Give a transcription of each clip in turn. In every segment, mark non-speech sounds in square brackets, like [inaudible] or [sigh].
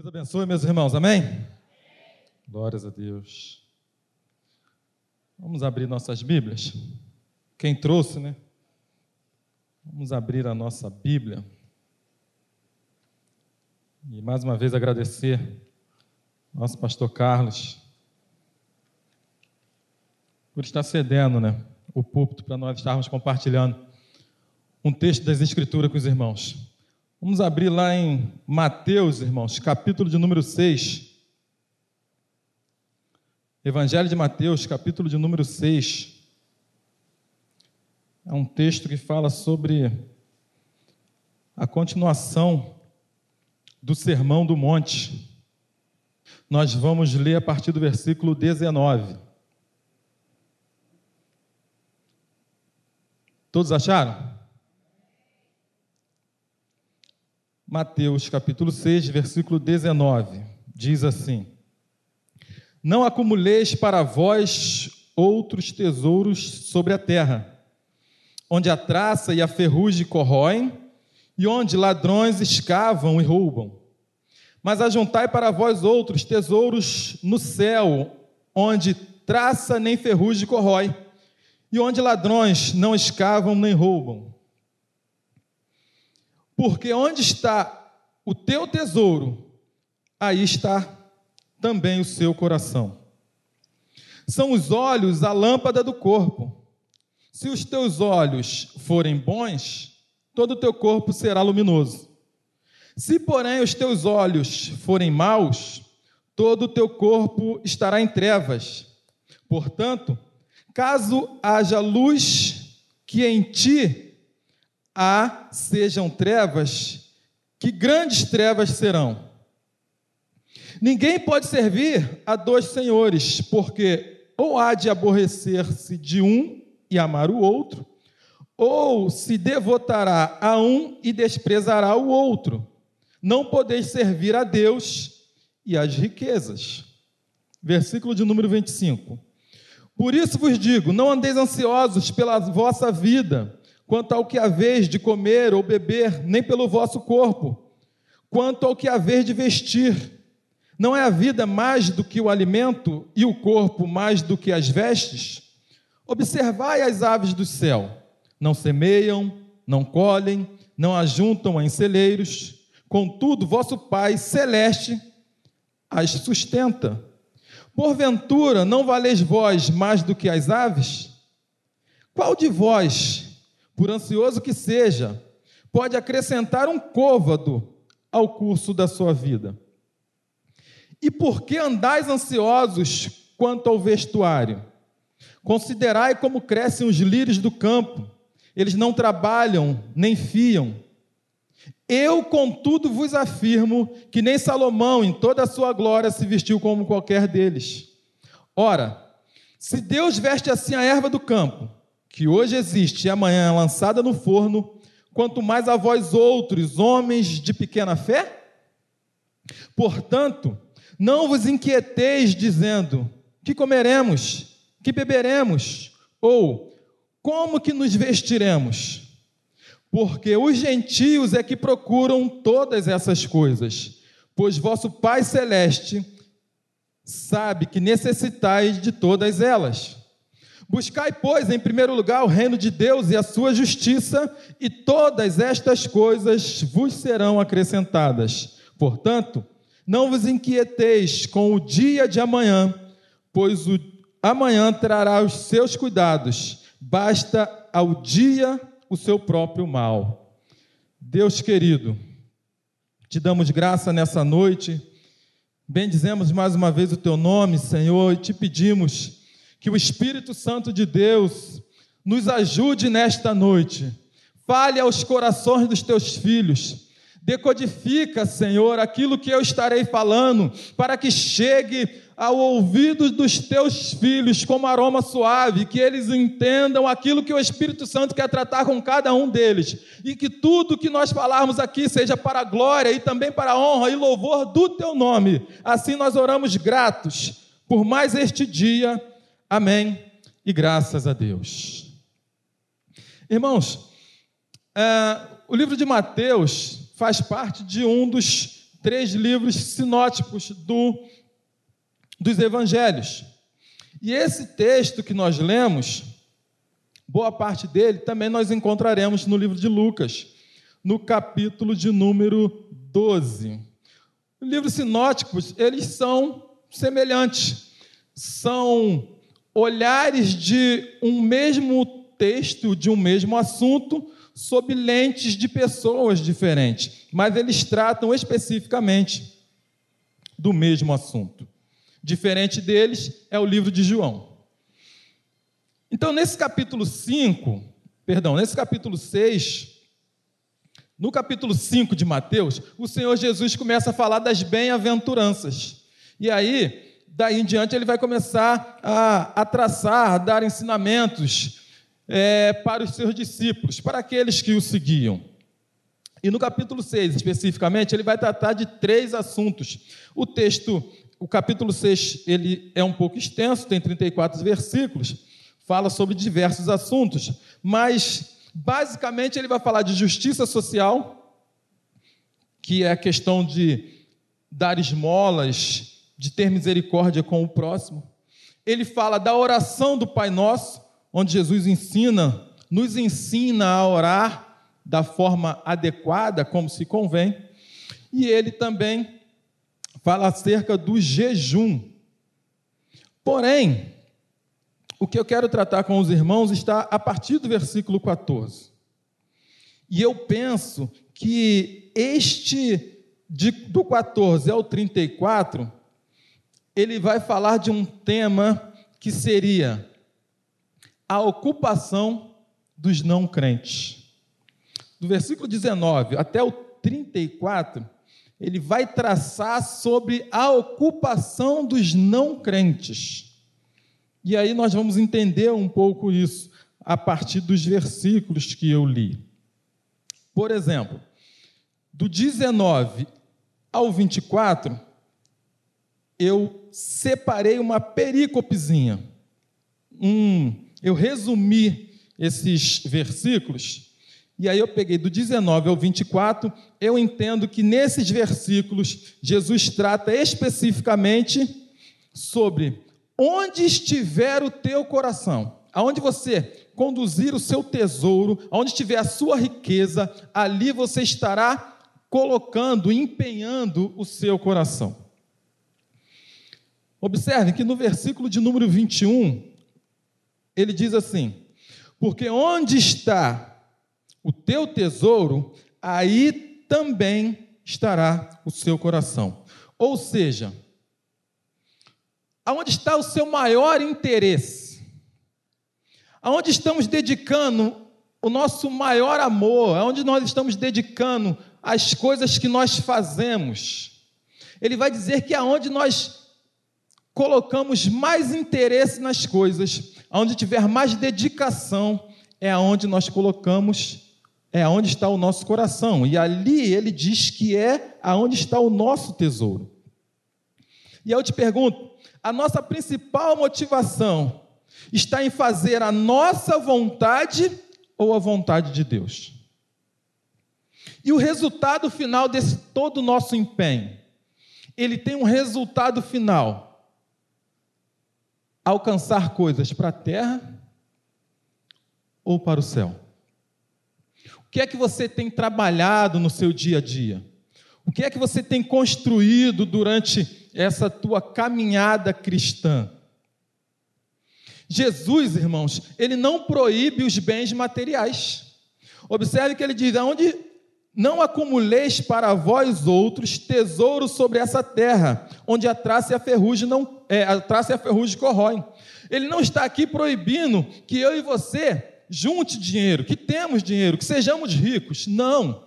Deus abençoe, meus irmãos, amém? Glórias a Deus. Vamos abrir nossas Bíblias. Quem trouxe, né? Vamos abrir a nossa Bíblia. E mais uma vez agradecer nosso pastor Carlos por estar cedendo, né, o púlpito para nós estarmos compartilhando um texto das Escrituras com os irmãos. Vamos abrir lá em Mateus, irmãos, capítulo de número 6. Evangelho de Mateus, capítulo de número 6. É um texto que fala sobre a continuação do Sermão do Monte. Nós vamos ler a partir do versículo 19. Todos acharam? Mateus capítulo 6, versículo 19, diz assim: Não acumuleis para vós outros tesouros sobre a terra, onde a traça e a ferrugem corroem, e onde ladrões escavam e roubam. Mas ajuntai para vós outros tesouros no céu, onde traça nem ferrugem corrói, e onde ladrões não escavam nem roubam. Porque onde está o teu tesouro, aí está também o seu coração. São os olhos a lâmpada do corpo. Se os teus olhos forem bons, todo o teu corpo será luminoso. Se, porém, os teus olhos forem maus, todo o teu corpo estará em trevas. Portanto, caso haja luz que em ti há sejam trevas, que grandes trevas serão. Ninguém pode servir a dois senhores, porque ou há de aborrecer-se de um e amar o outro, ou se devotará a um e desprezará o outro. Não podeis servir a Deus e às riquezas. Versículo de número 25. Por isso vos digo: não andeis ansiosos pela vossa vida quanto ao que haveis de comer ou beber, nem pelo vosso corpo, quanto ao que haveis de vestir. Não é a vida mais do que o alimento e o corpo mais do que as vestes? Observai as aves do céu: não semeiam, não colhem, não ajuntam em celeiros, contudo, vosso Pai celeste as sustenta. Porventura, não valeis vós mais do que as aves? Qual de vós, por ansioso que seja, pode acrescentar um côvado ao curso da sua vida. E por que andais ansiosos quanto ao vestuário? Considerai como crescem os lírios do campo, eles não trabalham nem fiam. Eu, contudo, vos afirmo que nem Salomão, em toda a sua glória, se vestiu como qualquer deles. Ora, se Deus veste assim a erva do campo, que hoje existe e amanhã é lançada no forno, quanto mais a vós outros, homens de pequena fé? Portanto, não vos inquieteis dizendo: que comeremos, que beberemos, ou como que nos vestiremos? Porque os gentios é que procuram todas essas coisas, pois vosso Pai celeste sabe que necessitais de todas elas. Buscai, pois, em primeiro lugar o reino de Deus e a sua justiça, e todas estas coisas vos serão acrescentadas. Portanto, não vos inquieteis com o dia de amanhã, pois o amanhã trará os seus cuidados, basta ao dia o seu próprio mal. Deus querido, te damos graça nessa noite, bendizemos mais uma vez o teu nome, Senhor, e te pedimos que o Espírito Santo de Deus nos ajude nesta noite. Fale aos corações dos teus filhos. Decodifica, Senhor, aquilo que eu estarei falando, para que chegue ao ouvido dos teus filhos como aroma suave, que eles entendam aquilo que o Espírito Santo quer tratar com cada um deles, e que tudo que nós falarmos aqui seja para a glória e também para a honra e louvor do teu nome. Assim nós oramos gratos por mais este dia Amém e graças a Deus. Irmãos, é, o livro de Mateus faz parte de um dos três livros sinóticos do, dos evangelhos. E esse texto que nós lemos, boa parte dele também nós encontraremos no livro de Lucas, no capítulo de número 12. Os livros sinóticos, eles são semelhantes, são olhares de um mesmo texto, de um mesmo assunto, sob lentes de pessoas diferentes, mas eles tratam especificamente do mesmo assunto. Diferente deles é o livro de João. Então, nesse capítulo 5, perdão, nesse capítulo 6, no capítulo 5 de Mateus, o Senhor Jesus começa a falar das bem-aventuranças. E aí, daí em diante, ele vai começar a, a traçar, a dar ensinamentos é, para os seus discípulos, para aqueles que o seguiam. E no capítulo 6, especificamente, ele vai tratar de três assuntos. O texto, o capítulo 6, ele é um pouco extenso, tem 34 versículos, fala sobre diversos assuntos, mas basicamente ele vai falar de justiça social, que é a questão de dar esmolas, de ter misericórdia com o próximo. Ele fala da oração do Pai Nosso, onde Jesus ensina, nos ensina a orar da forma adequada, como se convém. E ele também fala acerca do jejum. Porém, o que eu quero tratar com os irmãos está a partir do versículo 14. E eu penso que este, de, do 14 ao 34, ele vai falar de um tema que seria a ocupação dos não crentes. Do versículo 19 até o 34, ele vai traçar sobre a ocupação dos não crentes. E aí nós vamos entender um pouco isso a partir dos versículos que eu li. Por exemplo, do 19 ao 24, eu separei uma perícopezinha, um eu resumi esses versículos, e aí eu peguei do 19 ao 24, eu entendo que nesses versículos Jesus trata especificamente sobre onde estiver o teu coração, aonde você conduzir o seu tesouro, aonde estiver a sua riqueza, ali você estará colocando, empenhando o seu coração. Observe que no versículo de número 21, ele diz assim: Porque onde está o teu tesouro, aí também estará o seu coração. Ou seja, aonde está o seu maior interesse? Aonde estamos dedicando o nosso maior amor? Aonde nós estamos dedicando as coisas que nós fazemos? Ele vai dizer que aonde nós colocamos mais interesse nas coisas, onde tiver mais dedicação, é aonde nós colocamos, é aonde está o nosso coração. E ali ele diz que é aonde está o nosso tesouro. E eu te pergunto, a nossa principal motivação está em fazer a nossa vontade ou a vontade de Deus? E o resultado final desse todo o nosso empenho, ele tem um resultado final alcançar coisas para a terra ou para o céu? O que é que você tem trabalhado no seu dia a dia? O que é que você tem construído durante essa tua caminhada cristã? Jesus, irmãos, ele não proíbe os bens materiais. Observe que ele diz: aonde não acumuleis para vós outros tesouro sobre essa terra, onde a traça e a ferrugem não é, a traça e a ferrugem corroem. Ele não está aqui proibindo que eu e você junte dinheiro, que temos dinheiro, que sejamos ricos. Não.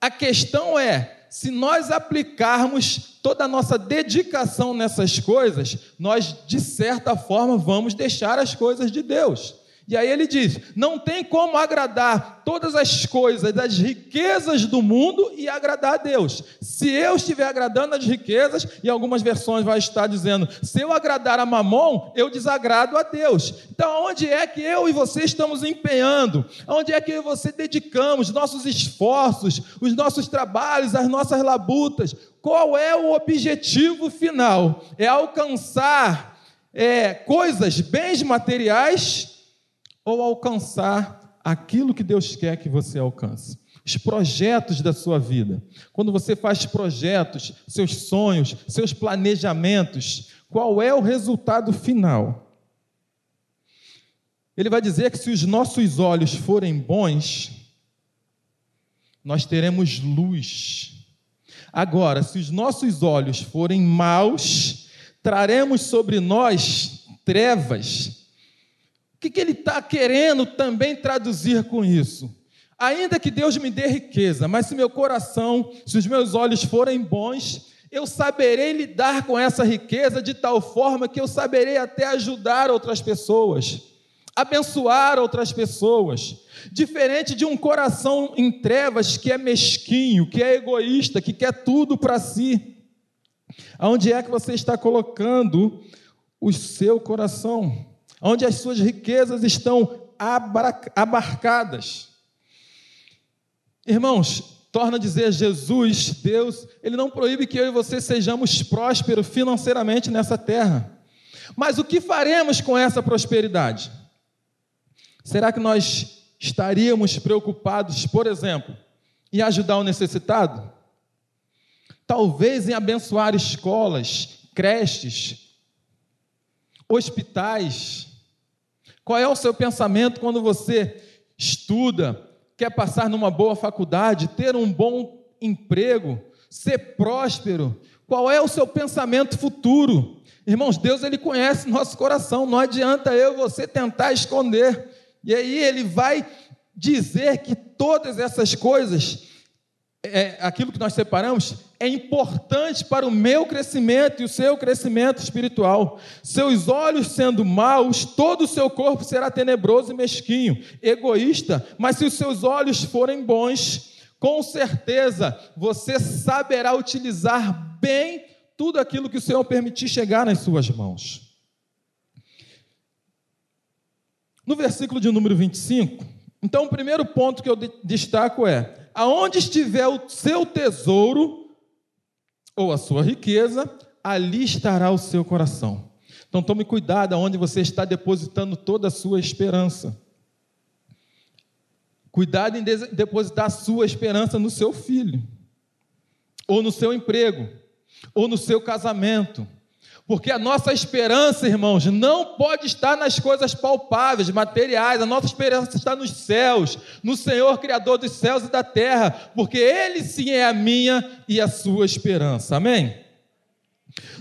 A questão é, se nós aplicarmos toda a nossa dedicação nessas coisas, nós de certa forma vamos deixar as coisas de Deus. E aí ele diz: não tem como agradar todas as coisas, das riquezas do mundo e agradar a Deus. Se eu estiver agradando as riquezas, e algumas versões vai estar dizendo, se eu agradar a Mamon, eu desagrado a Deus. Então, onde é que eu e você estamos empenhando? Onde é que eu e você dedicamos nossos esforços, os nossos trabalhos, as nossas labutas? Qual é o objetivo final? É alcançar é, coisas, bens materiais ou alcançar aquilo que Deus quer que você alcance. Os projetos da sua vida. Quando você faz projetos, seus sonhos, seus planejamentos, qual é o resultado final? Ele vai dizer que se os nossos olhos forem bons, nós teremos luz. Agora, se os nossos olhos forem maus, traremos sobre nós trevas. O que, que ele está querendo também traduzir com isso? Ainda que Deus me dê riqueza, mas se meu coração, se os meus olhos forem bons, eu saberei lidar com essa riqueza de tal forma que eu saberei até ajudar outras pessoas, abençoar outras pessoas. Diferente de um coração em trevas que é mesquinho, que é egoísta, que quer tudo para si. Aonde é que você está colocando o seu coração? Onde as suas riquezas estão abarcadas. Irmãos, torna a dizer Jesus, Deus, Ele não proíbe que eu e você sejamos prósperos financeiramente nessa terra. Mas o que faremos com essa prosperidade? Será que nós estaríamos preocupados, por exemplo, em ajudar o necessitado? Talvez em abençoar escolas, creches, hospitais, qual é o seu pensamento quando você estuda, quer passar numa boa faculdade, ter um bom emprego, ser próspero? Qual é o seu pensamento futuro? Irmãos, Deus ele conhece nosso coração, não adianta eu você tentar esconder. E aí ele vai dizer que todas essas coisas é, aquilo que nós separamos é importante para o meu crescimento e o seu crescimento espiritual. Seus olhos sendo maus, todo o seu corpo será tenebroso e mesquinho, egoísta, mas se os seus olhos forem bons, com certeza você saberá utilizar bem tudo aquilo que o Senhor permitir chegar nas suas mãos. No versículo de número 25, então o primeiro ponto que eu destaco é: aonde estiver o seu tesouro ou a sua riqueza, ali estará o seu coração. Então tome cuidado aonde você está depositando toda a sua esperança. Cuidado em depositar a sua esperança no seu filho, ou no seu emprego, ou no seu casamento porque a nossa esperança, irmãos, não pode estar nas coisas palpáveis, materiais, a nossa esperança está nos céus, no Senhor Criador dos céus e da terra, porque Ele sim é a minha e a sua esperança. Amém?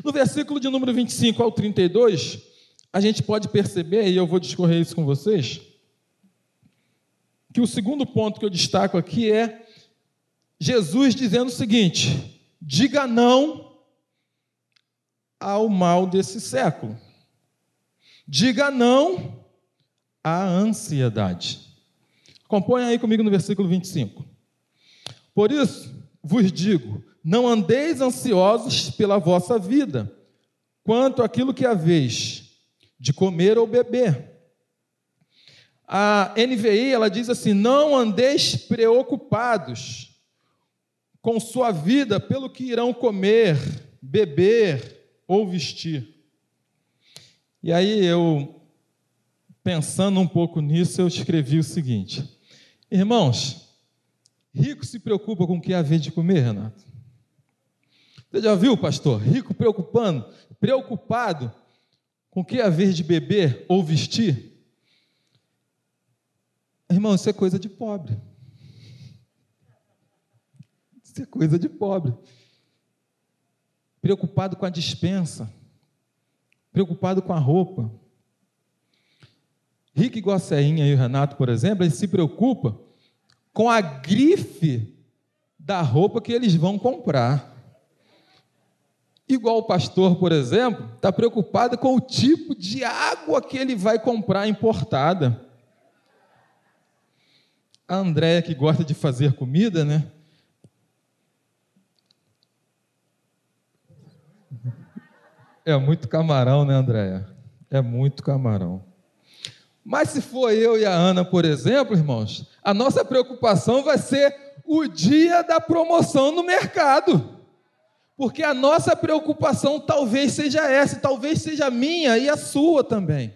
No versículo de número 25 ao 32, a gente pode perceber, e eu vou discorrer isso com vocês, que o segundo ponto que eu destaco aqui é Jesus dizendo o seguinte: diga não ao mal desse século. Diga não à ansiedade. Acompanhe aí comigo no versículo 25. Por isso vos digo: não andeis ansiosos pela vossa vida, quanto aquilo que haveis de comer ou beber. A NVI ela diz assim: não andeis preocupados com sua vida pelo que irão comer, beber ou vestir. E aí eu, pensando um pouco nisso, eu escrevi o seguinte: Irmãos, rico se preocupa com o que há de comer, Renato? Você já viu, pastor? Rico preocupando, preocupado com o que há de beber ou vestir? Irmão, isso é coisa de pobre. Isso é coisa de pobre preocupado com a dispensa, preocupado com a roupa. Rico igual a Serrinha e o Renato, por exemplo, ele se preocupa com a grife da roupa que eles vão comprar. Igual o pastor, por exemplo, está preocupado com o tipo de água que ele vai comprar importada. A Andréia, que gosta de fazer comida, né? É muito camarão, né, Andréia? É muito camarão. Mas se for eu e a Ana, por exemplo, irmãos, a nossa preocupação vai ser o dia da promoção no mercado. Porque a nossa preocupação talvez seja essa, talvez seja minha e a sua também.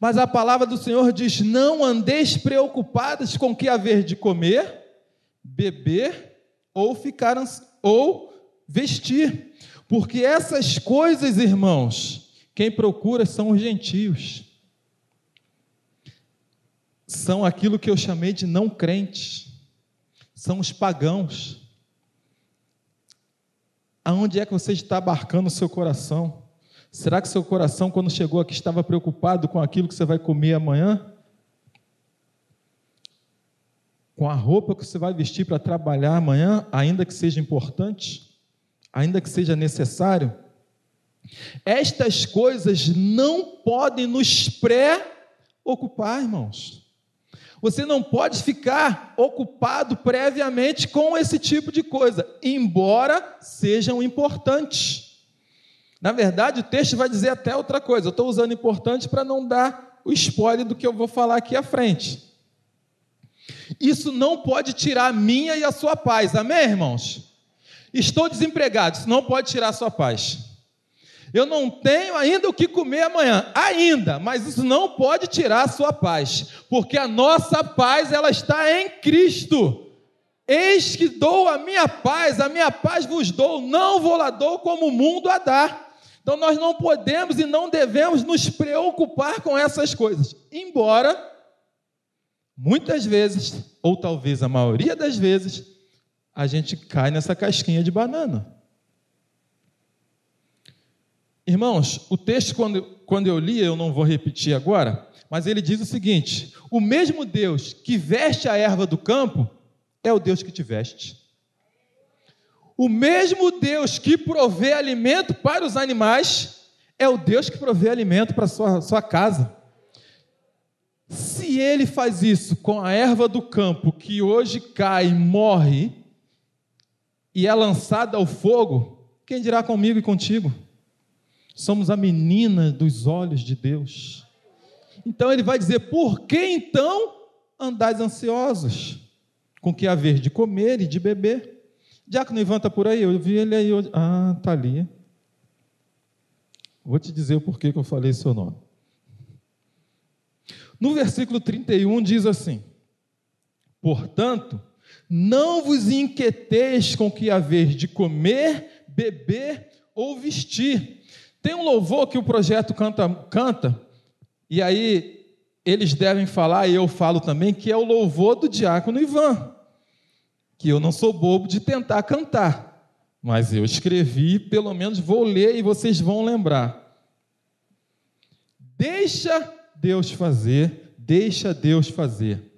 Mas a palavra do Senhor diz: Não andeis preocupados com o que haver de comer, beber ou ficar ou vestir. Porque essas coisas, irmãos, quem procura são os gentios. São aquilo que eu chamei de não crentes. São os pagãos. Aonde é que você está abarcando o seu coração? Será que seu coração, quando chegou aqui, estava preocupado com aquilo que você vai comer amanhã? Com a roupa que você vai vestir para trabalhar amanhã, ainda que seja importante, ainda que seja necessário? Estas coisas não podem nos preocupar, irmãos. Você não pode ficar ocupado previamente com esse tipo de coisa, embora sejam importantes. Na verdade, o texto vai dizer até outra coisa. Eu estou usando importante para não dar o spoiler do que eu vou falar aqui à frente. Isso não pode tirar a minha e a sua paz, amém, irmãos? Estou desempregado, isso não pode tirar sua paz. Eu não tenho ainda o que comer amanhã, ainda, mas isso não pode tirar a sua paz, porque a nossa paz ela está em Cristo. Eis que dou a minha paz, a minha paz vos dou, não vou lá dou como o mundo a dá. Então nós não podemos e não devemos nos preocupar com essas coisas, embora muitas vezes, ou talvez a maioria das vezes, a gente cai nessa casquinha de banana. Irmãos, o texto, quando, quando eu li, eu não vou repetir agora, mas ele diz o seguinte: o mesmo Deus que veste a erva do campo é o Deus que te veste. O mesmo Deus que provê alimento para os animais é o Deus que provê alimento para a sua, sua casa. Se ele faz isso com a erva do campo, que hoje cai e morre, e é lançada ao fogo, quem dirá comigo e contigo? Somos a menina dos olhos de Deus. Então ele vai dizer: por que então andais ansiosos? Com que haver de comer e de beber? Diácono Ivan está por aí, eu vi ele aí. Ah, está ali. Vou te dizer o porquê que eu falei seu nome. No versículo 31 diz assim: Portanto, não vos inquieteis com que haver de comer, beber ou vestir, tem um louvor que o projeto canta, canta e aí eles devem falar, e eu falo também, que é o louvor do diácono Ivan. Que eu não sou bobo de tentar cantar, mas eu escrevi, pelo menos vou ler e vocês vão lembrar. Deixa Deus fazer, deixa Deus fazer.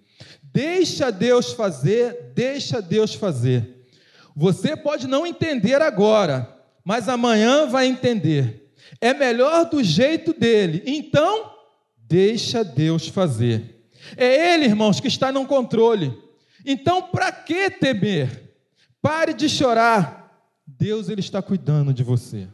Deixa Deus fazer, deixa Deus fazer. Você pode não entender agora, mas amanhã vai entender. É melhor do jeito dele. Então, deixa Deus fazer. É Ele, irmãos, que está no controle. Então, para que temer? Pare de chorar. Deus ele está cuidando de você.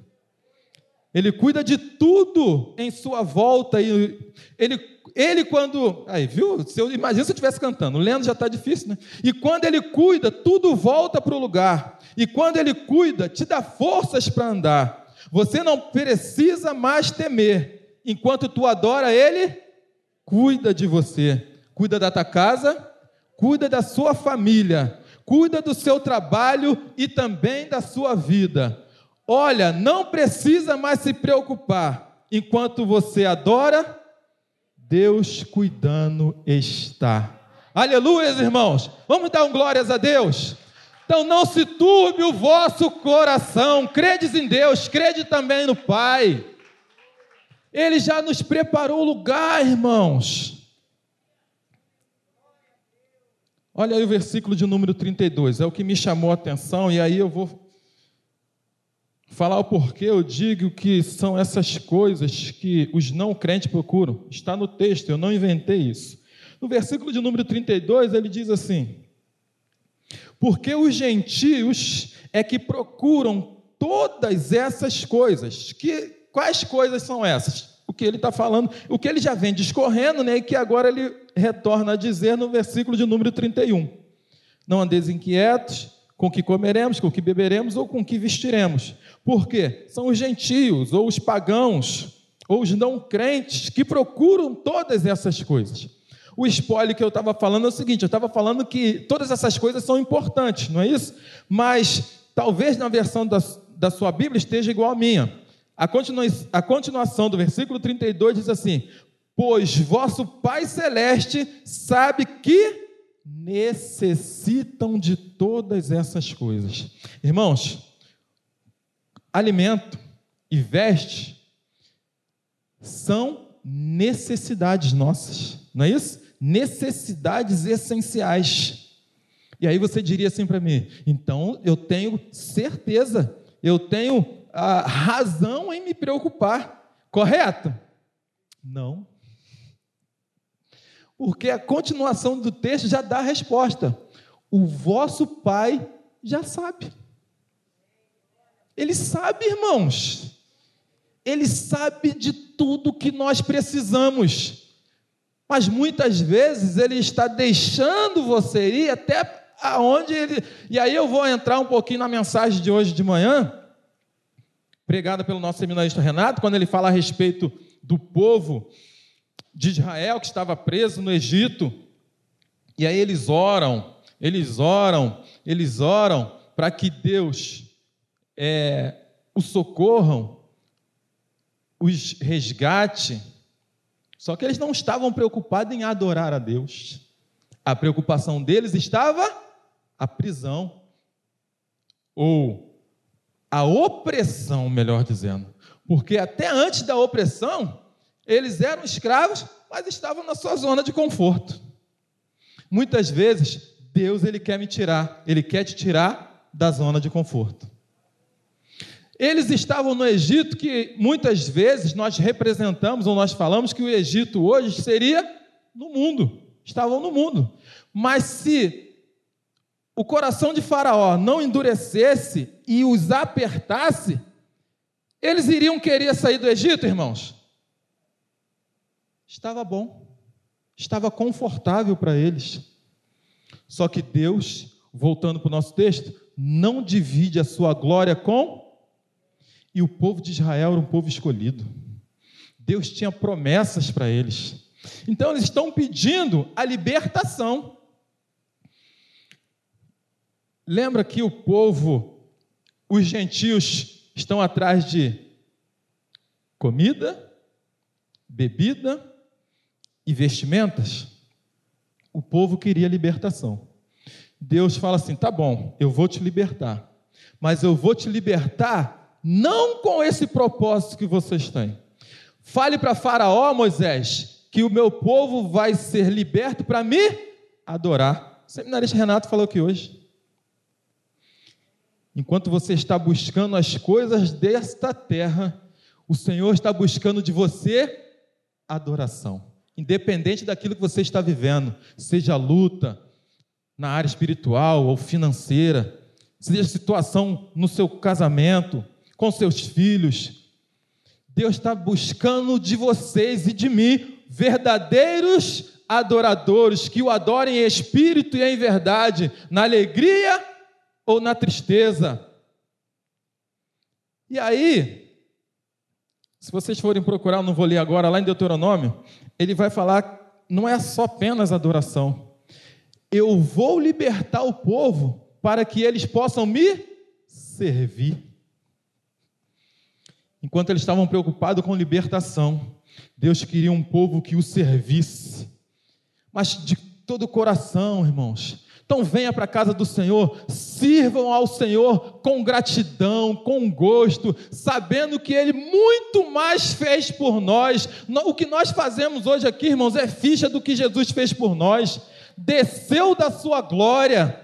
Ele cuida de tudo em sua volta. E ele, ele quando. Aí, viu? Se eu, imagina se eu estivesse cantando. Lendo já está difícil, né? E quando ele cuida, tudo volta para o lugar. E quando ele cuida, te dá forças para andar. Você não precisa mais temer. Enquanto tu adora Ele, cuida de você. Cuida da tua casa, cuida da sua família, cuida do seu trabalho e também da sua vida. Olha, não precisa mais se preocupar. Enquanto você adora, Deus cuidando está. Aleluia, irmãos. Vamos dar um glórias a Deus. Então não se turbe o vosso coração, credes em Deus, crede também no Pai. Ele já nos preparou o lugar, irmãos. Olha aí o versículo de número 32, é o que me chamou a atenção, e aí eu vou falar o porquê eu digo que são essas coisas que os não crentes procuram. Está no texto, eu não inventei isso. No versículo de número 32, ele diz assim: Porque os gentios é que procuram todas essas coisas. Que, quais coisas são essas? O que ele está falando, o que ele já vem discorrendo, né, e que agora ele retorna a dizer no versículo de número 31. Não andeis inquietos com que comeremos, com que beberemos ou com que vestiremos. Por quê? São os gentios, ou os pagãos, ou os não crentes que procuram todas essas coisas. O spoiler que eu estava falando é o seguinte: eu estava falando que todas essas coisas são importantes, não é isso? Mas talvez na versão da, da sua Bíblia esteja igual à minha. A, a continuação do versículo 32 diz assim: Pois vosso Pai Celeste sabe que necessitam de todas essas coisas. Irmãos, alimento e veste são necessidades nossas, não é isso? Necessidades essenciais. E aí você diria assim para mim: então eu tenho certeza, eu tenho a razão em me preocupar, correto? Não. Porque a continuação do texto já dá a resposta. O vosso pai já sabe. Ele sabe, irmãos. Ele sabe de tudo que nós precisamos. Mas muitas vezes ele está deixando você ir até aonde ele. E aí eu vou entrar um pouquinho na mensagem de hoje de manhã, pregada pelo nosso seminarista Renato, quando ele fala a respeito do povo de Israel que estava preso no Egito. E aí eles oram, eles oram, eles oram para que Deus é, o socorram, os resgate. Só que eles não estavam preocupados em adorar a Deus. A preocupação deles estava a prisão ou a opressão, melhor dizendo. Porque até antes da opressão, eles eram escravos, mas estavam na sua zona de conforto. Muitas vezes, Deus ele quer me tirar, ele quer te tirar da zona de conforto. Eles estavam no Egito, que muitas vezes nós representamos ou nós falamos que o Egito hoje seria no mundo, estavam no mundo. Mas se o coração de Faraó não endurecesse e os apertasse, eles iriam querer sair do Egito, irmãos? Estava bom, estava confortável para eles. Só que Deus, voltando para o nosso texto, não divide a sua glória com. E o povo de Israel era um povo escolhido. Deus tinha promessas para eles. Então eles estão pedindo a libertação. Lembra que o povo, os gentios, estão atrás de comida, bebida e vestimentas, o povo queria libertação. Deus fala assim: tá bom, eu vou te libertar, mas eu vou te libertar não com esse propósito que vocês têm. Fale para Faraó, Moisés, que o meu povo vai ser liberto para me adorar. O seminarista Renato falou aqui hoje. Enquanto você está buscando as coisas desta terra, o Senhor está buscando de você adoração independente daquilo que você está vivendo, seja luta na área espiritual ou financeira, seja situação no seu casamento, com seus filhos. Deus está buscando de vocês e de mim verdadeiros adoradores que o adorem em espírito e em verdade, na alegria ou na tristeza. E aí, se vocês forem procurar, não vou ler agora, lá em Deuteronômio, ele vai falar, não é só apenas adoração. Eu vou libertar o povo para que eles possam me servir. Enquanto eles estavam preocupados com libertação, Deus queria um povo que o servisse, mas de todo o coração, irmãos, então venha para a casa do Senhor, sirvam ao Senhor com gratidão, com gosto, sabendo que Ele muito mais fez por nós. O que nós fazemos hoje aqui, irmãos, é ficha do que Jesus fez por nós. Desceu da sua glória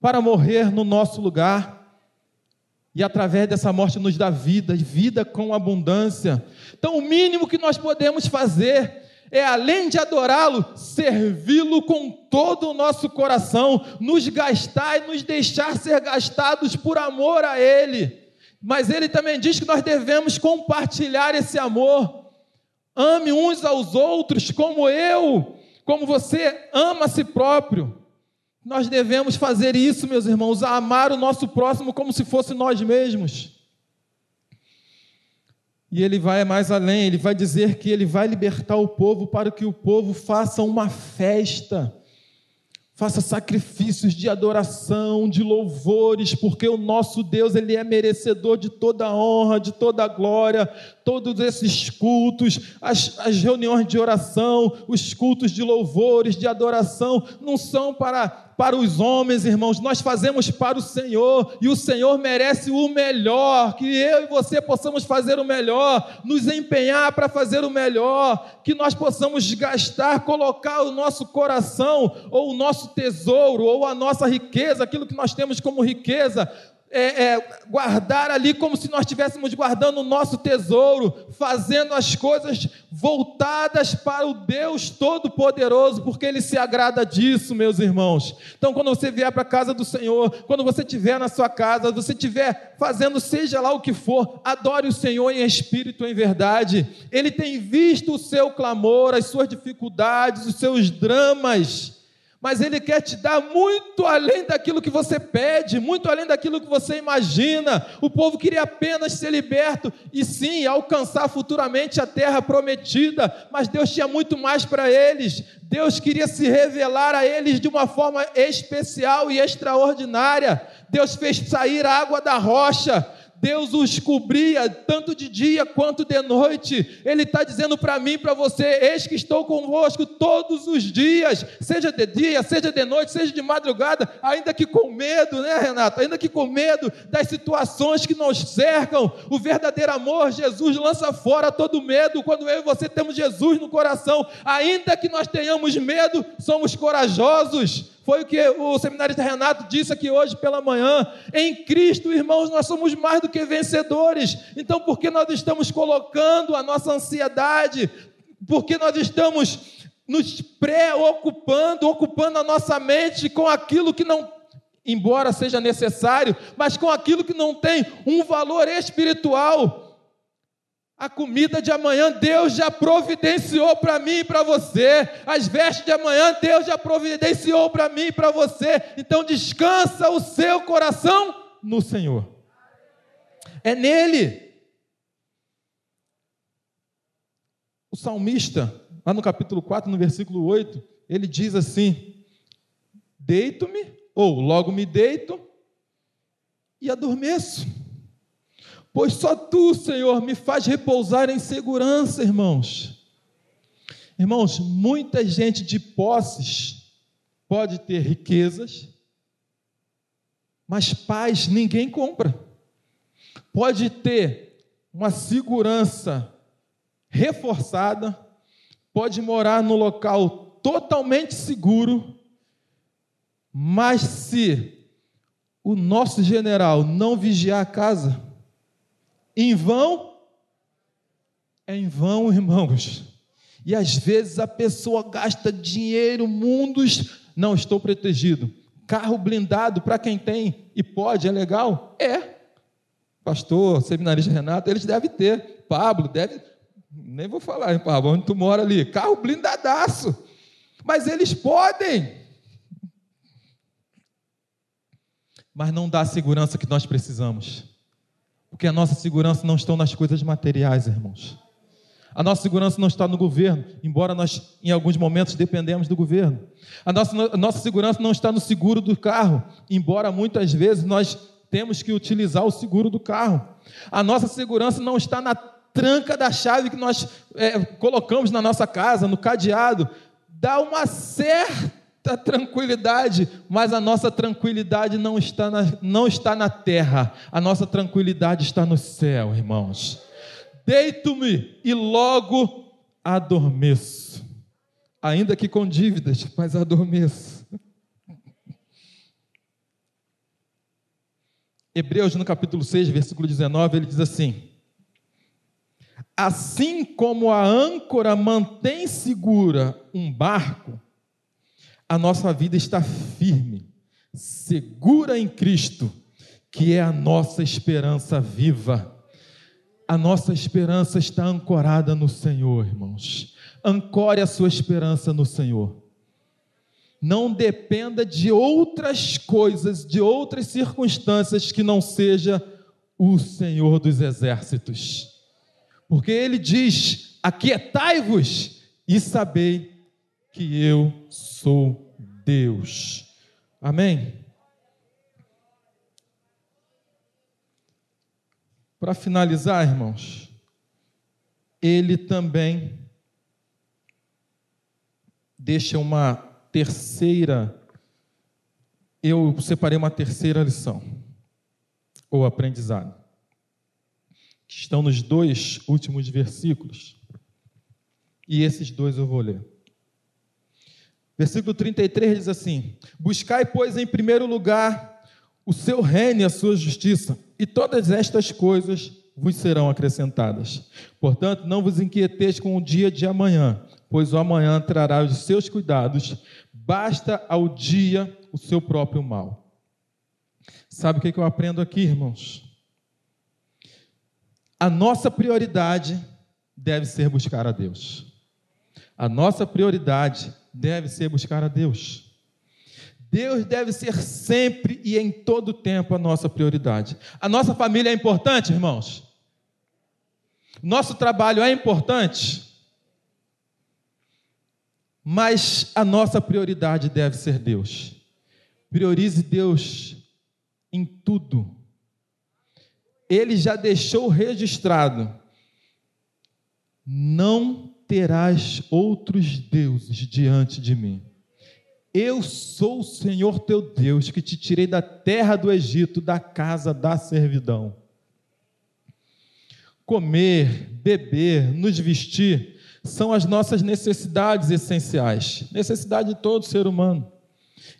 para morrer no nosso lugar. E através dessa morte nos dá vida, vida com abundância. Então, o mínimo que nós podemos fazer é além de adorá-lo, servi-lo com todo o nosso coração, nos gastar e nos deixar ser gastados por amor a Ele. Mas Ele também diz que nós devemos compartilhar esse amor. Ame uns aos outros como eu, como você ama a si próprio. Nós devemos fazer isso, meus irmãos, amar o nosso próximo como se fosse nós mesmos. E ele vai mais além, ele vai dizer que ele vai libertar o povo para que o povo faça uma festa, faça sacrifícios de adoração, de louvores, porque o nosso Deus, ele é merecedor de toda honra, de toda glória, todos esses cultos, as, as reuniões de oração, os cultos de louvores, de adoração, não são para para os homens, irmãos, nós fazemos para o Senhor, e o Senhor merece o melhor, que eu e você possamos fazer o melhor, nos empenhar para fazer o melhor, que nós possamos gastar, colocar o nosso coração, ou o nosso tesouro, ou a nossa riqueza, aquilo que nós temos como riqueza, é, é, guardar ali como se nós estivéssemos guardando o nosso tesouro, fazendo as coisas voltadas para o Deus Todo-Poderoso, porque Ele se agrada disso, meus irmãos. Então, quando você vier para a casa do Senhor, quando você estiver na sua casa, você estiver fazendo seja lá o que for, adore o Senhor em espírito em verdade. Ele tem visto o seu clamor, as suas dificuldades, os seus dramas mas Ele quer te dar muito além daquilo que você pede, muito além daquilo que você imagina. O povo queria apenas ser liberto e sim alcançar futuramente a terra prometida, mas Deus tinha muito mais para eles. Deus queria se revelar a eles de uma forma especial e extraordinária. Deus fez sair a água da rocha, Deus os cobria tanto de dia quanto de noite. Ele está dizendo para mim, para você: Eis que estou convosco todos os dias, seja de dia, seja de noite, seja de madrugada, ainda que com medo, né, Renato? Ainda que com medo das situações que nos cercam. O verdadeiro amor, Jesus lança fora todo medo. Quando eu e você temos Jesus no coração, ainda que nós tenhamos medo, somos corajosos. Foi o que o seminarista Renato disse aqui hoje pela manhã. Em Cristo, irmãos, nós somos mais do que vencedores. Então, por que nós estamos colocando a nossa ansiedade? Por que nós estamos nos preocupando, ocupando a nossa mente com aquilo que não embora seja necessário, mas com aquilo que não tem um valor espiritual. A comida de amanhã Deus já providenciou para mim e para você. As vestes de amanhã Deus já providenciou para mim e para você. Então descansa o seu coração no Senhor. É nele. O salmista, lá no capítulo 4, no versículo 8, ele diz assim: Deito-me, ou logo me deito e adormeço pois só tu, Senhor, me faz repousar em segurança, irmãos. Irmãos, muita gente de posses pode ter riquezas, mas paz ninguém compra. Pode ter uma segurança reforçada, pode morar no local totalmente seguro, mas se o nosso general não vigiar a casa, em vão? É em vão, irmãos. E às vezes a pessoa gasta dinheiro, mundos, não estou protegido. Carro blindado para quem tem e pode, é legal? É. Pastor, seminarista Renato, eles devem ter. Pablo, deve. Nem vou falar, hein, Pablo, onde tu mora ali. Carro blindadaço. Mas eles podem. Mas não dá a segurança que nós precisamos. Porque a nossa segurança não está nas coisas materiais, irmãos. A nossa segurança não está no governo, embora nós, em alguns momentos, dependemos do governo. A nossa, a nossa segurança não está no seguro do carro, embora muitas vezes nós temos que utilizar o seguro do carro. A nossa segurança não está na tranca da chave que nós é, colocamos na nossa casa, no cadeado. Dá uma certa a tranquilidade, mas a nossa tranquilidade não está, na, não está na terra, a nossa tranquilidade está no céu, irmãos. Deito-me e logo adormeço, ainda que com dívidas, mas adormeço. Hebreus, no capítulo 6, versículo 19, ele diz assim: Assim como a âncora mantém segura um barco, a nossa vida está firme, segura em Cristo, que é a nossa esperança viva. A nossa esperança está ancorada no Senhor, irmãos. Ancore a sua esperança no Senhor. Não dependa de outras coisas, de outras circunstâncias que não seja o Senhor dos exércitos. Porque ele diz: Aquietai-vos e sabei que eu sou Deus. Amém? Para finalizar, irmãos, ele também deixa uma terceira, eu separei uma terceira lição, ou aprendizado, que estão nos dois últimos versículos, e esses dois eu vou ler. Versículo 33 diz assim: Buscai, pois, em primeiro lugar o seu reino e a sua justiça, e todas estas coisas vos serão acrescentadas. Portanto, não vos inquieteis com o dia de amanhã, pois o amanhã trará os seus cuidados, basta ao dia o seu próprio mal. Sabe o que eu aprendo aqui, irmãos? A nossa prioridade deve ser buscar a Deus. A nossa prioridade deve ser buscar a Deus. Deus deve ser sempre e em todo tempo a nossa prioridade. A nossa família é importante, irmãos? Nosso trabalho é importante? Mas a nossa prioridade deve ser Deus. Priorize Deus em tudo. Ele já deixou registrado: não terás outros deuses diante de mim. Eu sou o Senhor teu Deus, que te tirei da terra do Egito, da casa da servidão. Comer, beber, nos vestir são as nossas necessidades essenciais, necessidade de todo ser humano.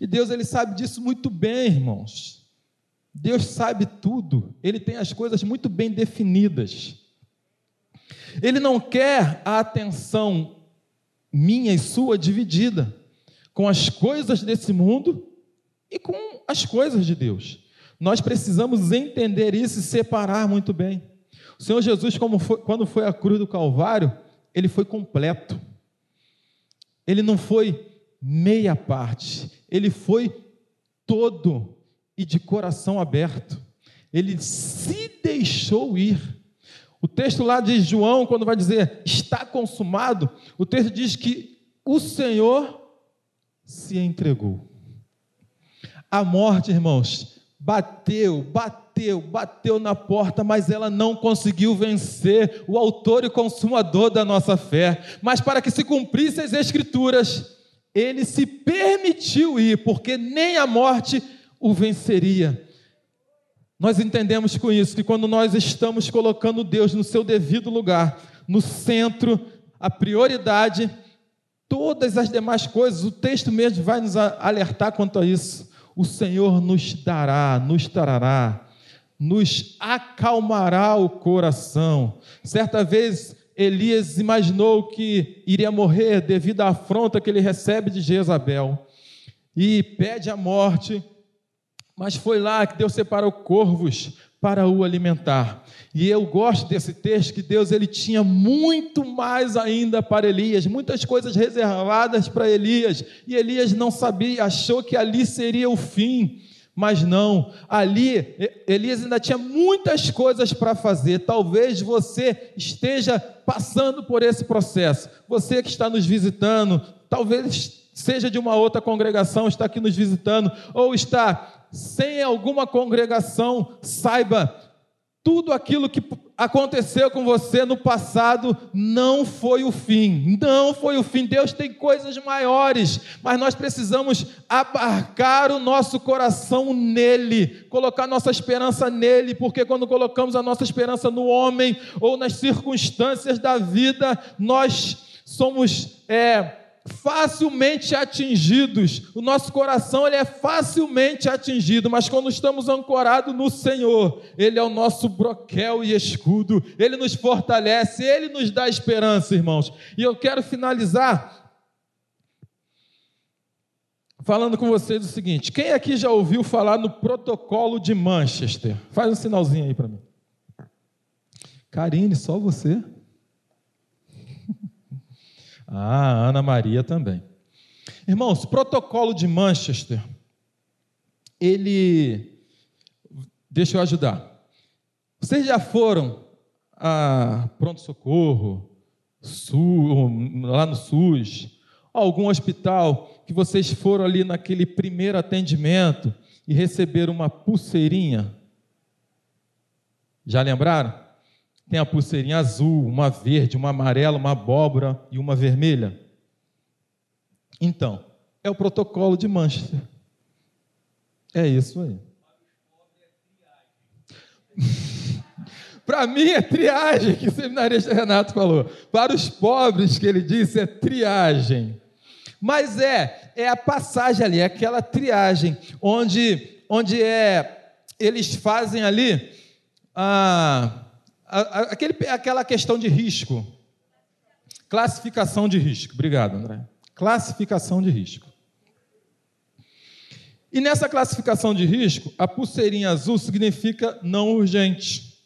E Deus ele sabe disso muito bem, irmãos. Deus sabe tudo, ele tem as coisas muito bem definidas. Ele não quer a atenção minha e sua dividida com as coisas desse mundo e com as coisas de Deus. Nós precisamos entender isso e separar muito bem. O Senhor Jesus, foi, quando foi à cruz do Calvário, ele foi completo. Ele não foi meia parte, ele foi todo e de coração aberto. Ele se deixou ir. O texto lá de João, quando vai dizer está consumado, o texto diz que o Senhor se entregou. A morte, irmãos, bateu, bateu, bateu na porta, mas ela não conseguiu vencer o autor e consumador da nossa fé. Mas para que se cumprissem as Escrituras, ele se permitiu ir, porque nem a morte o venceria. Nós entendemos com isso que quando nós estamos colocando Deus no seu devido lugar, no centro, a prioridade, todas as demais coisas, o texto mesmo vai nos alertar quanto a isso. O Senhor nos dará, nos trará, nos acalmará o coração. Certa vez, Elias imaginou que iria morrer devido à afronta que ele recebe de Jezabel e pede a morte, mas foi lá que Deus separou corvos para o alimentar. E eu gosto desse texto que Deus ele tinha muito mais ainda para Elias, muitas coisas reservadas para Elias, e Elias não sabia, achou que ali seria o fim. Mas não, ali Elias ainda tinha muitas coisas para fazer. Talvez você esteja passando por esse processo. Você que está nos visitando, talvez seja de uma outra congregação, está aqui nos visitando, ou está sem alguma congregação, saiba, tudo aquilo que aconteceu com você no passado não foi o fim, não foi o fim. Deus tem coisas maiores, mas nós precisamos abarcar o nosso coração nele, colocar nossa esperança nele, porque quando colocamos a nossa esperança no homem ou nas circunstâncias da vida, nós somos é, facilmente atingidos. O nosso coração ele é facilmente atingido, mas quando estamos ancorados no Senhor, Ele é o nosso broquel e escudo, Ele nos fortalece, Ele nos dá esperança, irmãos. E eu quero finalizar falando com vocês o seguinte: quem aqui já ouviu falar no protocolo de Manchester? Faz um sinalzinho aí para mim. Karine, só você? Ah, Ana Maria também. Irmãos, protocolo de Manchester, ele. Deixa eu ajudar. Vocês já foram a pronto-socorro, lá no SUS, algum hospital que vocês foram ali naquele primeiro atendimento e receberam uma pulseirinha? Já lembraram? Tem a pulseirinha azul, uma verde, uma amarela, uma abóbora e uma vermelha. Então, é o protocolo de Manchester. É isso aí. [laughs] Para mim é triagem, que o seminarista Renato falou. Para os pobres, que ele disse, é triagem. Mas é, é a passagem ali, é aquela triagem, onde, onde é, eles fazem ali a, a, a, aquele, aquela questão de risco. Classificação de risco. Obrigado, André. Classificação de risco. E nessa classificação de risco, a pulseirinha azul significa não urgente.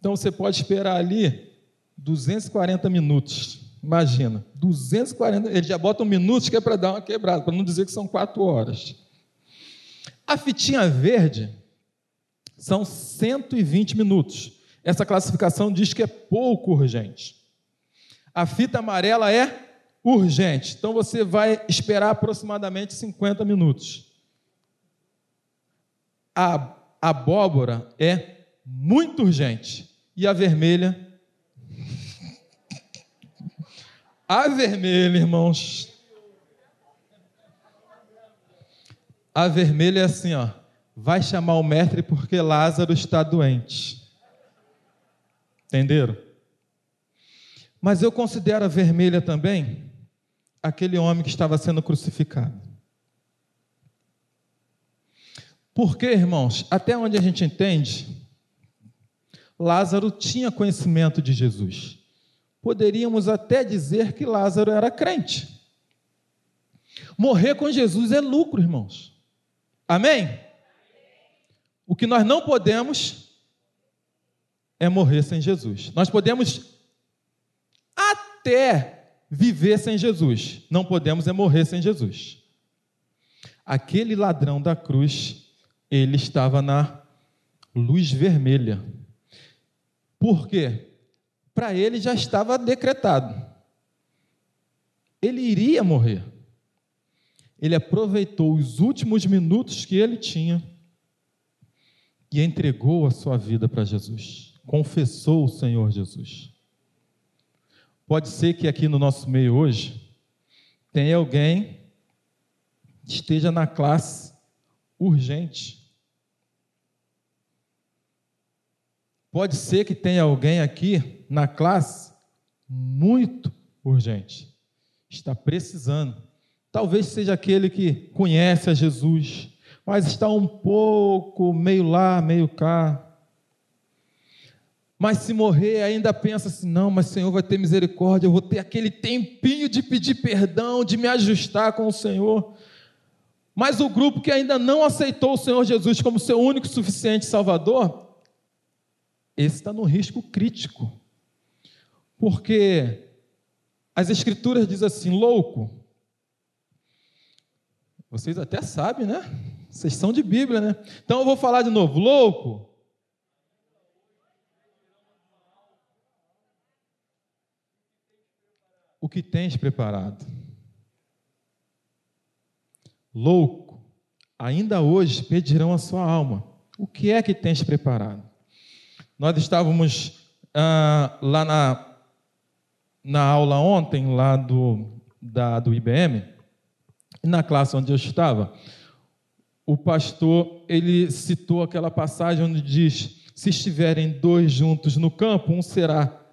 Então você pode esperar ali 240 minutos. Imagina, 240, ele já bota um minuto que é para dar uma quebrada, para não dizer que são quatro horas. A fitinha verde são 120 minutos. Essa classificação diz que é pouco urgente. A fita amarela é urgente, então você vai esperar aproximadamente 50 minutos. A abóbora é muito urgente e a vermelha A vermelha, irmãos. A vermelha é assim, ó. Vai chamar o mestre porque Lázaro está doente. Entenderam? Mas eu considero a vermelha também aquele homem que estava sendo crucificado. Porque, irmãos, até onde a gente entende, Lázaro tinha conhecimento de Jesus poderíamos até dizer que Lázaro era crente. Morrer com Jesus é lucro, irmãos. Amém? O que nós não podemos é morrer sem Jesus. Nós podemos até viver sem Jesus, não podemos é morrer sem Jesus. Aquele ladrão da cruz, ele estava na luz vermelha. Por quê? para ele já estava decretado. Ele iria morrer. Ele aproveitou os últimos minutos que ele tinha e entregou a sua vida para Jesus. Confessou o Senhor Jesus. Pode ser que aqui no nosso meio hoje tenha alguém que esteja na classe urgente Pode ser que tenha alguém aqui na classe muito urgente, está precisando. Talvez seja aquele que conhece a Jesus, mas está um pouco meio lá, meio cá. Mas se morrer, ainda pensa assim: não, mas o Senhor vai ter misericórdia, eu vou ter aquele tempinho de pedir perdão, de me ajustar com o Senhor. Mas o grupo que ainda não aceitou o Senhor Jesus como seu único suficiente Salvador, esse está no risco crítico. Porque as Escrituras dizem assim: louco. Vocês até sabem, né? Vocês são de Bíblia, né? Então eu vou falar de novo: louco. O que tens preparado? Louco, ainda hoje pedirão a sua alma. O que é que tens preparado? Nós estávamos ah, lá na, na aula ontem, lá do, da, do IBM, na classe onde eu estava, o pastor ele citou aquela passagem onde diz: se estiverem dois juntos no campo, um será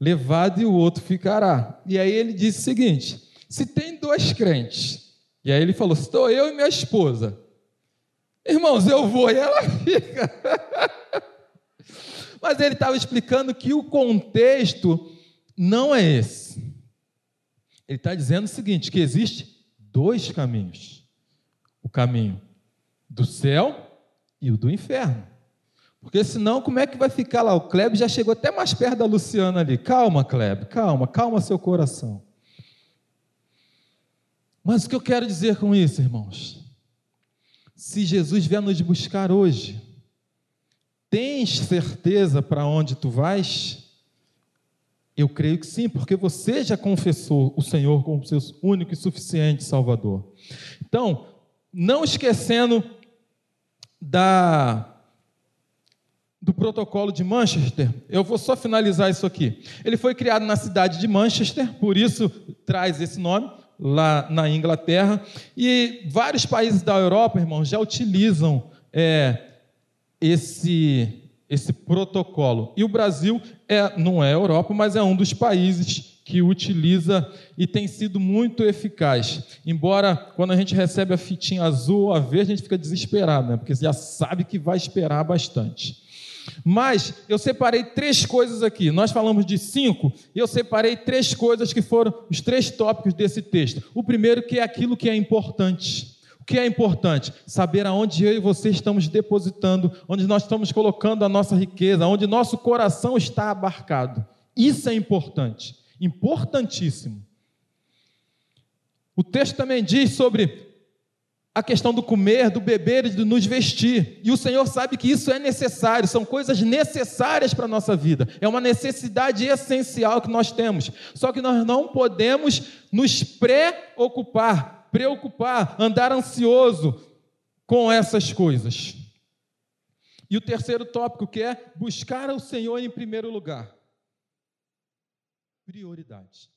levado e o outro ficará. E aí ele disse o seguinte: Se tem dois crentes, e aí ele falou: estou eu e minha esposa. Irmãos, eu vou e ela [laughs] fica. Mas ele estava explicando que o contexto não é esse. Ele está dizendo o seguinte: que existe dois caminhos: o caminho do céu e o do inferno. Porque senão, como é que vai ficar lá? O Kleber já chegou até mais perto da Luciana ali. Calma, Kleber, calma, calma seu coração. Mas o que eu quero dizer com isso, irmãos? Se Jesus vier nos buscar hoje, tens certeza para onde tu vais? Eu creio que sim, porque você já confessou o Senhor como seu único e suficiente Salvador. Então, não esquecendo da do protocolo de Manchester, eu vou só finalizar isso aqui. Ele foi criado na cidade de Manchester, por isso traz esse nome, lá na Inglaterra, e vários países da Europa, irmãos, já utilizam é, esse, esse protocolo. E o Brasil é, não é Europa, mas é um dos países que utiliza e tem sido muito eficaz. Embora quando a gente recebe a fitinha azul ou a verde, a gente fica desesperado, né? porque já sabe que vai esperar bastante. Mas eu separei três coisas aqui. Nós falamos de cinco, e eu separei três coisas que foram os três tópicos desse texto. O primeiro, que é aquilo que é importante. O que é importante? Saber aonde eu e você estamos depositando, onde nós estamos colocando a nossa riqueza, onde nosso coração está abarcado. Isso é importante, importantíssimo. O texto também diz sobre a questão do comer, do beber e do nos vestir. E o Senhor sabe que isso é necessário, são coisas necessárias para a nossa vida. É uma necessidade essencial que nós temos. Só que nós não podemos nos preocupar, preocupar, andar ansioso com essas coisas. E o terceiro tópico que é buscar o Senhor em primeiro lugar. Prioridade.